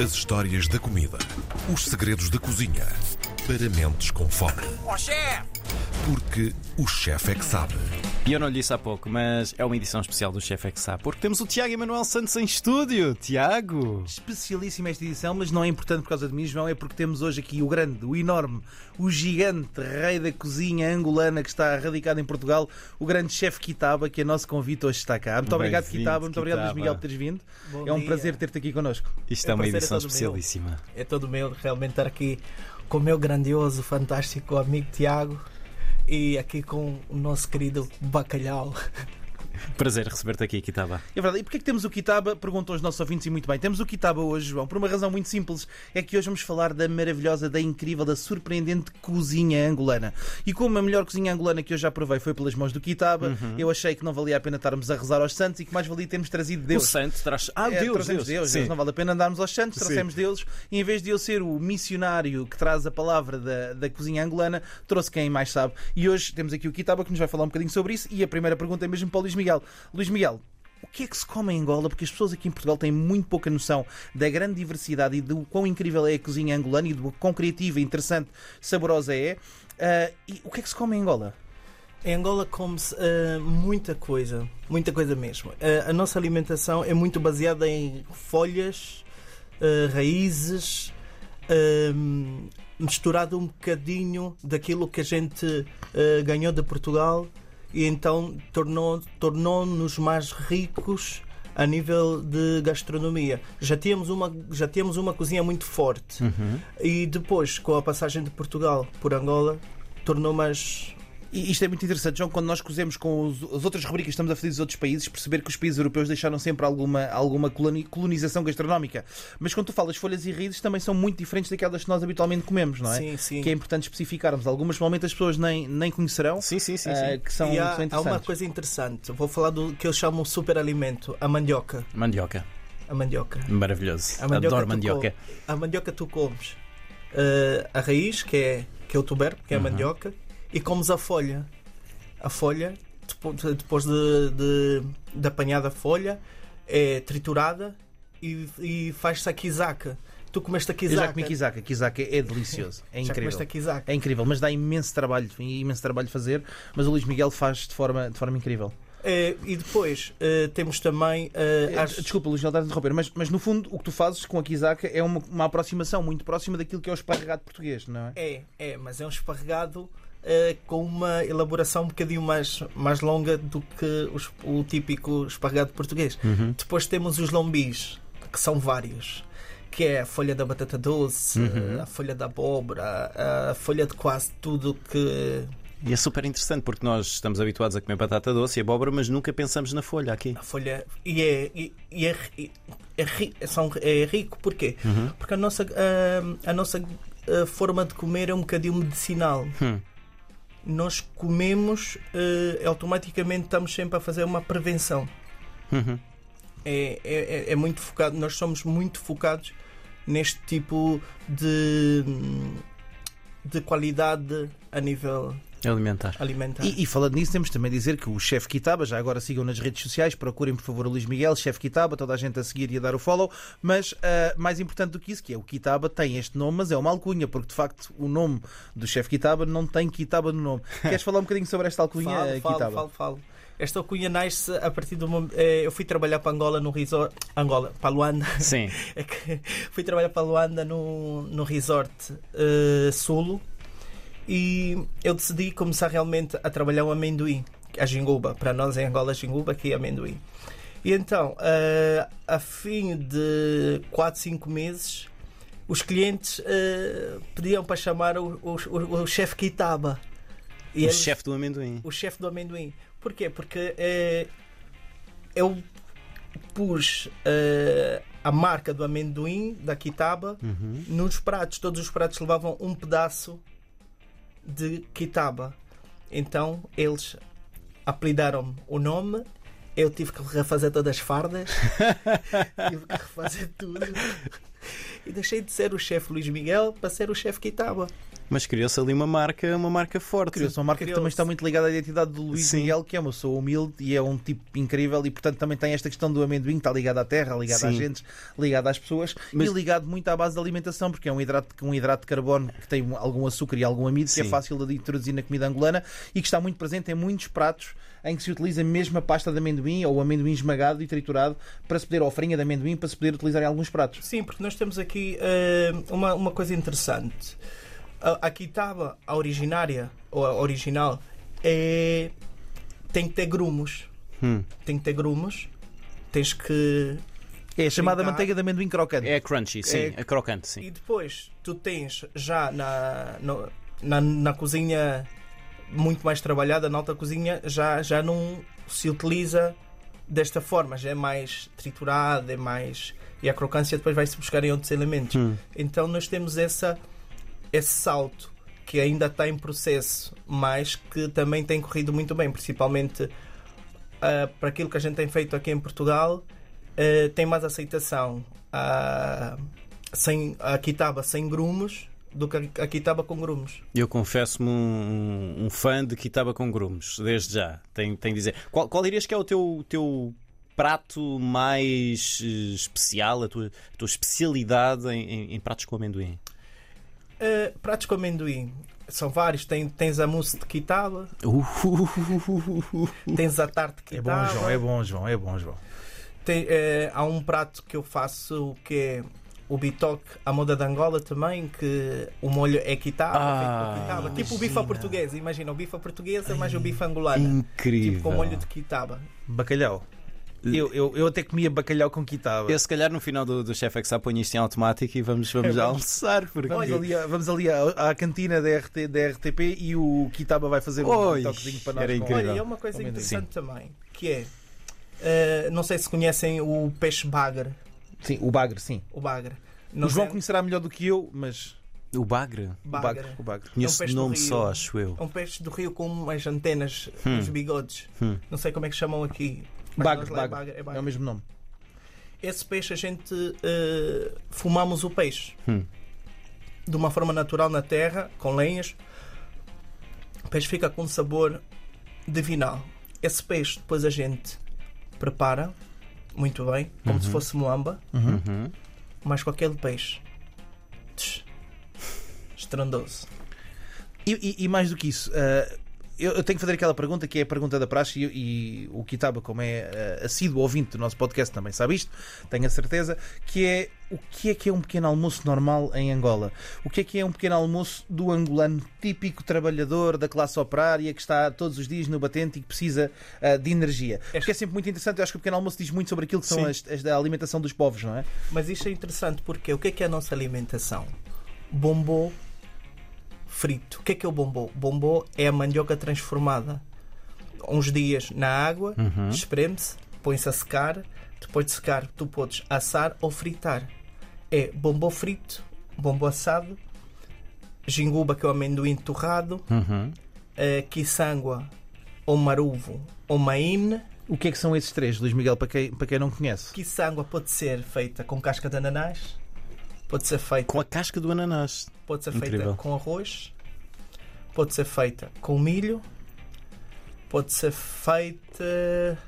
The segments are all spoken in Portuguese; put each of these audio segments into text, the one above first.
As histórias da comida. Os segredos da cozinha. Para mentes com fome. Ó chefe! Porque o chefe é que sabe. E eu não lhe disse há pouco, mas é uma edição especial do Chefe é que sabe, porque temos o Tiago Emanuel Santos em estúdio. Tiago! Especialíssima esta edição, mas não é importante por causa de mim, João, é porque temos hoje aqui o grande, o enorme, o gigante rei da cozinha angolana que está radicado em Portugal, o grande chefe Kitaba, que é nosso convite hoje está cá. Muito obrigado, Kitaba, muito obrigado, Luís. Miguel, por teres vindo. Bom é um dia. prazer ter-te aqui connosco. Isto é O uma é edição todo meu. especialíssima. É todo meu realmente estar aqui com o meu grandioso, fantástico amigo Tiago e aqui com o nosso querido bacalhau. Prazer receber-te aqui, Kitaba. É verdade. E porquê que temos o Kitaba? Perguntam os nossos ouvintes e muito bem. Temos o Kitaba hoje, João, por uma razão muito simples. É que hoje vamos falar da maravilhosa, da incrível, da surpreendente cozinha angolana. E como a melhor cozinha angolana que eu já provei foi pelas mãos do Kitaba, eu achei que não valia a pena estarmos a rezar aos santos e que mais valia termos trazido Deus. O santo traz. Ah, É, Deus, trouxemos Deus. Deus, Sim. Deus. Não vale a pena andarmos aos santos, Sim. trouxemos Deus. E em vez de eu ser o missionário que traz a palavra da, da cozinha angolana, trouxe quem mais sabe. E hoje temos aqui o Kitaba que nos vai falar um bocadinho sobre isso. E a primeira pergunta é mesmo para o Luís Miguel. Luís Miguel, o que é que se come em Angola? Porque as pessoas aqui em Portugal têm muito pouca noção da grande diversidade e do quão incrível é a cozinha angolana e do quão criativa, interessante, saborosa é. Ah, e o que é que se come em Angola? Em Angola come-se ah, muita coisa, muita coisa mesmo. Ah, a nossa alimentação é muito baseada em folhas, raízes, misturado um bocadinho daquilo que a gente ganhou de Portugal e então tornou- tornou-nos mais ricos a nível de gastronomia. Já tínhamos uma, já tínhamos uma cozinha muito forte Uhum. e depois, com a passagem de Portugal por Angola, tornou mais E isto é muito interessante, João, quando nós cozemos com os- as outras rubricas que estamos a fazer dos outros países, perceber que os países europeus deixaram sempre alguma, alguma coloni- colonização gastronómica. Mas quando tu falas folhas e raízes, também são muito diferentes daquelas que nós habitualmente comemos, não é? Sim, sim. Que é importante especificarmos. Algumas, provavelmente, as pessoas nem, nem conhecerão, Sim, sim, sim. eh, sim. que são, e há, são há uma coisa interessante. Vou falar do que eu chamo superalimento, a mandioca. Mandioca. A mandioca. Maravilhoso. A mandioca Adoro mandioca. co- A mandioca tu comes eh, a raiz, que é, que é o tubérculo, que é a Uhum. mandioca, e comes a folha. A folha, depo- depois de, de, de apanhada a folha, é triturada e, e faz-se a quizaca. Tu comeste a Eu quizaca. já comi kizaka. Kizaka é delicioso. É incrível. É incrível, mas dá imenso trabalho, imenso trabalho fazer. Mas o Luís Miguel faz de forma, de forma incrível. Eh, e depois eh, temos também eh, Eh, as- Desculpa, Luís, estás a interromper, mas, mas no fundo o que tu fazes com a Kizaka é uma, uma aproximação muito próxima daquilo que é o esparregado português, não é? É, é, mas é um esparregado eh, com uma elaboração um bocadinho mais, mais longa do que os- o típico esparregado português. Uhum. Depois temos os lombis, que são vários. Que é a folha da batata doce, Uhum. a folha da abóbora, a folha de quase tudo que. E é super interessante porque nós estamos habituados a comer batata doce e abóbora, mas nunca pensamos na folha aqui. A folha. E é, e, e é, ri- é, ri- são, é rico, porquê? Uhum. Porque a nossa, ah, a nossa ah, forma de comer é um bocadinho medicinal. Hum. Nós comemos, eh, automaticamente estamos sempre a fazer uma prevenção. Uhum. É, é, é- é muito focado, nós somos muito focados neste tipo de, de qualidade a nível Alimentar. alimentar. E, e falando nisso, temos também de dizer que o chefe Kitaba, já agora sigam nas redes sociais, procurem por favor o Luís Miguel, chefe Kitaba, toda a gente a seguir e a dar o follow. Mas ah, mais importante do que isso, que é o Kitaba tem este nome, mas é uma alcunha, porque de facto o nome do chefe Kitaba não tem Kitaba no nome. Queres falar um bocadinho sobre esta alcunha, falo, falo, Kitaba? falo, falo. Esta alcunha nasce a partir do momento. eh, eu fui trabalhar para Angola no resort. Angola, para Luanda. Sim. É fui trabalhar para Luanda no, no resort eh, Sulo e eu decidi começar realmente a trabalhar o amendoim, a jinguba. Para nós em Angola, jinguba que é amendoim. E então, eh, a fim de 4, 5 meses, os clientes eh, pediam para chamar o, o, o, o chefe Kitaba. E O eles- chefe do amendoim. o chefe do amendoim. Porquê? Porque eh, eu pus eh, a marca do amendoim da Kitaba Uhum. nos pratos. Todos os pratos levavam um pedaço de Kitaba. Então eles apelidaram-me o nome. Eu tive que refazer todas as fardas, tive que refazer tudo. E deixei de ser o chefe Luís Miguel para ser o chefe Quitaba. Mas criou-se ali uma marca, uma marca forte. Criou-se uma marca que Criou-se. também está muito ligada à identidade do Luís Sim. Miguel, que é uma pessoa humilde e é um tipo incrível e, portanto, também tem esta questão do amendoim que está ligado à terra, ligado às Sim. gentes, ligado às pessoas Mas- e ligado muito à base da alimentação, porque é um hidrato, um hidrato de carbono que tem algum açúcar e algum amido, que é Sim. fácil de introduzir na comida angolana e que está muito presente em muitos pratos em que se utiliza mesmo a pasta de amendoim ou o amendoim esmagado e triturado para se poder, ou a farinha de amendoim, para se poder utilizar em alguns pratos. Sim, porque nós temos aqui eh, uma, uma coisa interessante. A, a quitaba, a originária, ou a original, é, tem que ter grumos. Hum. Tem que ter grumos. Tens que. É a chamada Brincar. manteiga de amendoim crocante. É crunchy, sim, É- é crocante, sim. E depois tu tens já na, no- na, na cozinha muito mais trabalhada, na alta cozinha, já, já não se utiliza desta forma, já é mais triturada, é mais. E a crocância depois vai-se buscar em outros elementos. Hum. Então nós temos essa, esse salto que ainda está em processo, mas que também tem corrido muito bem, principalmente ah, para aquilo que a gente tem feito aqui em Portugal, ah, tem mais aceitação a, sem, a quitaba sem grumos do que a quitaba com grumos. Eu confesso-me um, um fã de Kitaba com grumos, desde já. Tenho, tenho de dizer. Qual, qual dirias que é o teu, teu prato mais eh, especial, a tua, a tua especialidade em, em- em pratos com amendoim? Ah, pratos com amendoim são vários. Tem, tens a mousse de quitaba, tens a tarte de É quitaba. bom, João, é bom, João, é bom, João. Tem, eh, há um prato que eu faço que é o bitoque à moda de Angola também, que o molho é quitaba, Ah, quitaba. Tipo o imagina. portuguesa, imagina, o bife à portuguesa mais o bife angolano. Incrível. Tipo com molho de quitaba. Bacalhau. Eu, eu, eu até comia bacalhau com quitaba. Eu, se calhar, no final do, do Chef Exa ponho isto em automático e vamos, vamos É, vamos. almoçar. Porque... Vamos ali, vamos ali à, à cantina da, RT, da RTP e o Kitaba vai fazer um Oi, toquezinho para nós. era com- incrível. Olha, e é uma coisa interessante também, que é, eh, não sei se conhecem o peixe bagre, Sim, o bagre, sim. o bagre. Não o João sei- conhecerá melhor do que eu, mas O bagre? o bagre. O bagre. Conheço peixe de do nome rio. só, acho eu. É um peixe do rio com umas antenas Hum. nos bigodes. Hum. Não sei como é que chamam aqui. mas Bagre, nós lá é bagre. é É bagre. o mesmo nome. Esse peixe a gente eh, fumamos o peixe Hum. de uma forma natural na terra, com lenhas. O peixe fica com um sabor divinal. Esse peixe depois a gente prepara muito bem, como se fosse moamba, Uhum. mas com aquele peixe tch, estrondoso. E, e- e mais do que isso, ah, eu, eu tenho que fazer aquela pergunta que é a pergunta da praxe e, e o Kitaba, como é ah, assíduo ouvinte do nosso podcast, também sabe isto, tenho a certeza, que é o que é que é um pequeno almoço normal em Angola? O que é que é um pequeno almoço do angolano típico trabalhador da classe operária que está todos os dias no batente e que precisa ah, de energia? Porque é sempre muito interessante, eu acho que o pequeno almoço diz muito sobre aquilo que são as, as da alimentação dos povos, não é? Mas isto é interessante porque o que é que é a nossa alimentação? Bombô frito. O que é que é o bombô? Bombô é a mandioca transformada. Uns dias na água, Uhum. espreme-se, põe-se a secar. Depois de secar, tu podes assar ou fritar. É bombô frito, bombô assado, jinguba, que é o amendoim torrado, Uhum. eh, quiçangua, ou maruvo, ou maíne. O que é que são esses três, Luís Miguel, para quem, para quem não conhece? Quiçangua pode ser feita com casca de ananás, pode ser feita Com a casca do ananás. Pode ser Incrível. feita com arroz, pode ser feita com milho, pode ser feita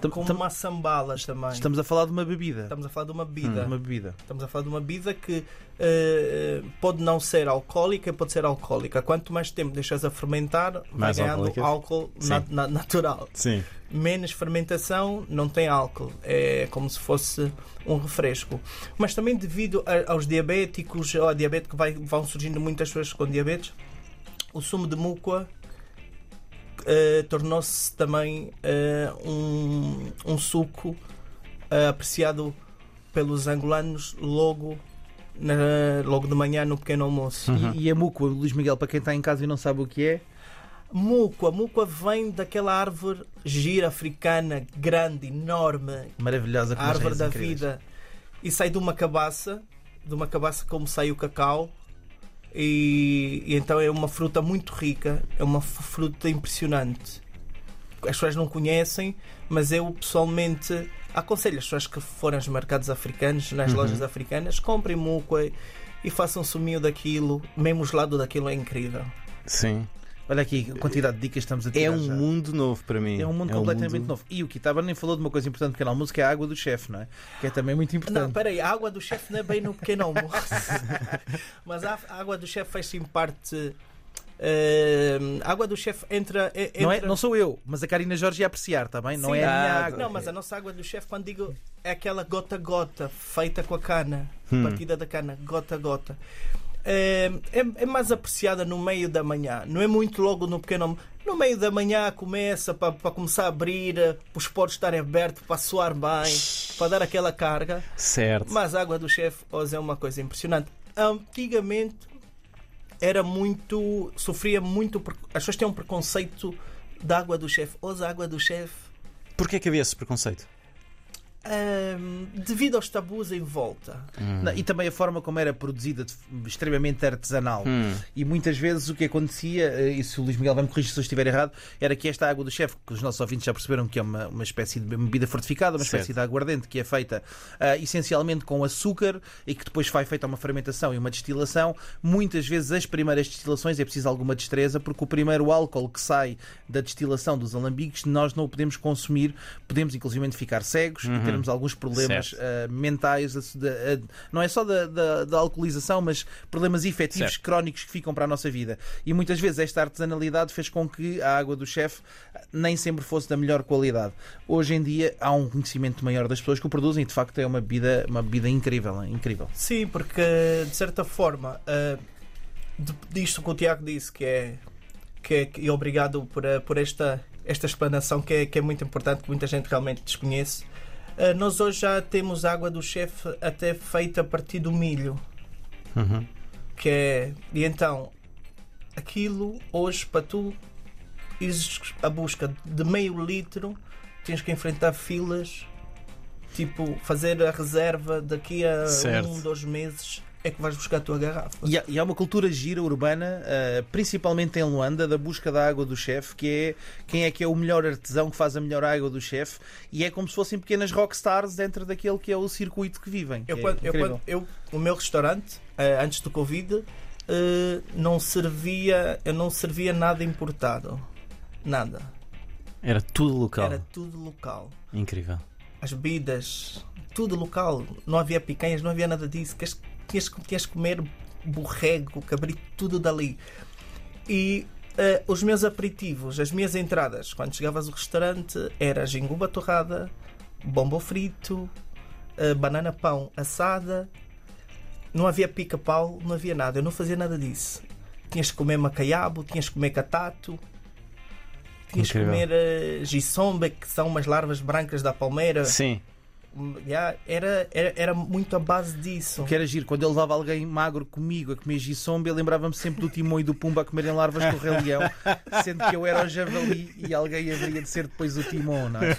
Tam- com tam- uma sambala também. Estamos a falar de uma bebida. Estamos a falar de uma bebida. Uma bebida. Estamos a falar de uma bebida que eh, pode não ser alcoólica, pode ser alcoólica. Quanto mais tempo deixas a fermentar, vai Mais ganhando alcoólica. álcool natural. Sim. Menos fermentação, não tem álcool. É como se fosse um refresco. Mas também devido a- aos diabéticos, ou a diabetes que vai- vão surgindo muitas pessoas com diabetes, o sumo de mucoa eh, tornou-se também eh, um, um suco eh, apreciado pelos angolanos logo, na- logo de manhã no pequeno almoço. Uhum. E, e a muco, Luís Miguel, para quem está em casa e não sabe o que é, Mucoa, mucoa vem daquela árvore gira africana, grande, enorme, maravilhosa com a árvore da incríveis. vida, e sai de uma cabaça, de uma cabaça como sai o cacau, e, e então é uma fruta muito rica, é uma fruta impressionante. as pessoas não conhecem, mas eu pessoalmente aconselho as pessoas que forem aos mercados africanos, nas Uhum. lojas africanas, comprem muque e façam suminho daquilo, mesmo o gelado daquilo é incrível. Sim. Olha aqui a quantidade de dicas que estamos a tirar. É um já. mundo novo para mim. É um mundo completamente mundo- novo. E o Kitaba nem falou de uma coisa importante do canal música, é a água do chefe, não é? Que é também muito Não, importante. peraí, a água do chefe não é bem no pequeno almoço. Mas a água do chefe faz sim parte. eh, a água do chefe entra. eh, Não, é, entra- não sou eu, mas a Karina Jorge ia apreciar, está bem? Não Sim. é a minha Ah, água. Não, mas a nossa água do chefe, quando digo é aquela gota-gota, feita com a cana, Hum. partida da cana, gota-gota. É, é, é mais apreciada no meio da manhã, não é muito logo no pequeno No meio da manhã começa para começar a abrir, eh, para os poros estarem abertos, para suar bem, para dar aquela carga. Certo. Mas a água do chefe hoje é uma coisa impressionante. Antigamente era muito. sofria muito. As pessoas tinham um preconceito da água do chefe. Hoje a água do chefe Porquê que havia esse preconceito? Ahm, devido aos tabus em volta. Não, e também a forma como era produzida, de- extremamente artesanal. Hum. E muitas vezes o que acontecia, eh, e se o Luís Miguel vai me corrigir se eu estiver errado, era que esta água do chefe, que os nossos ouvintes já perceberam que é uma, uma espécie de bebida fortificada, uma espécie Certo. de aguardente que é feita ah, essencialmente com açúcar e que depois vai feita uma fermentação e uma destilação. Muitas vezes as primeiras destilações é preciso alguma destreza, porque o primeiro álcool que sai da destilação dos alambiques nós não o podemos consumir, podemos inclusive ficar cegos e termos alguns problemas ah, mentais, de- a- não é só da, da- da alcoolização, mas problemas efetivos Certo. crónicos que ficam para a nossa vida. E muitas vezes esta artesanalidade fez com que a água do chefe nem sempre fosse da melhor qualidade. Hoje em dia há um conhecimento maior das pessoas que o produzem e de facto é uma bebida, uma bebida incrível, incrível. Sim, porque de certa forma, de- disto que o Tiago disse, que é. Que é e obrigado por, por esta, esta explanação que é, que é muito importante, que muita gente realmente desconhece. Ah, nós hoje já temos água do chefe até feita a partir do milho. Uhum. que é e então aquilo hoje para tu ires à busca de meio litro tens que enfrentar filas tipo fazer a reserva daqui a Certo. um dois meses é que vais buscar a tua garrafa E há, e há uma cultura gira urbana, ah, principalmente em Luanda, da busca da água do chefe, que é quem é que é o melhor artesão que faz a melhor água do chefe, e é como se fossem pequenas rockstars dentro daquele que é o circuito que vivem. eu, que é quando, eu, quando- eu- o meu restaurante eh, antes do covid eh, não servia eu não servia nada importado nada Era tudo local. era tudo local Incrível. as bebidas, tudo local. Não havia picanhas, não havia nada disso. Queres- Tinhas, que- tinhas que comer borrego, cabrito, tudo dali. E eh, os meus aperitivos, as minhas entradas, quando chegavas ao restaurante, era jinguba torrada, bombo frito, eh, banana pão assada. Não havia pica-pau, não havia nada. Eu não fazia nada disso. Tinhas que comer macaiabo, tinhas que comer catato. Tinhas que comer uh, que são umas larvas brancas da palmeira. Sim. Yeah, era, era, era muito a base disso. O que era giro, quando eu levava alguém magro comigo a comer gisombe, eu lembrava-me sempre do Timão e do Pumba a comerem larvas com o Rei Leão, sendo que eu era o javali e alguém haveria de ser depois o Timão, não é?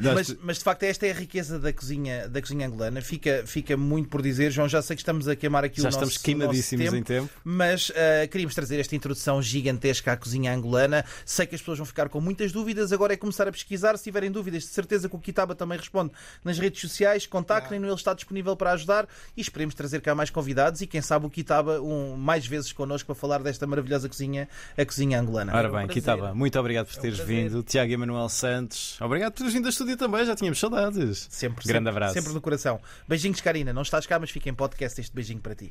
Mas, mas de facto esta é a riqueza da cozinha, da cozinha angolana. Fica, fica muito por dizer, João, já sei que estamos a queimar aqui Já o nosso estamos queimadíssimos nosso em tempo, tempo. mas ah, queríamos trazer esta introdução gigantesca à cozinha angolana. Sei que as pessoas vão ficar com muitas dúvidas, agora é começar a pesquisar. Se tiverem dúvidas, de certeza que o Kitaba também responde nas redes sociais. Contactem-no, ele está disponível para ajudar e esperemos trazer cá mais convidados e quem sabe o Kitaba um, mais vezes connosco para falar desta maravilhosa cozinha, a cozinha angolana. Ora um bem, aqui prazer. estava. Muito obrigado por É um teres prazer. vindo. Tiago Emanuel Santos. Obrigado por teres vindo a estúdio também. Já tínhamos saudades. Sempre, Grande sempre, abraço. Sempre no coração. Beijinhos, Karina. Não estás cá, mas fica em podcast este beijinho para ti.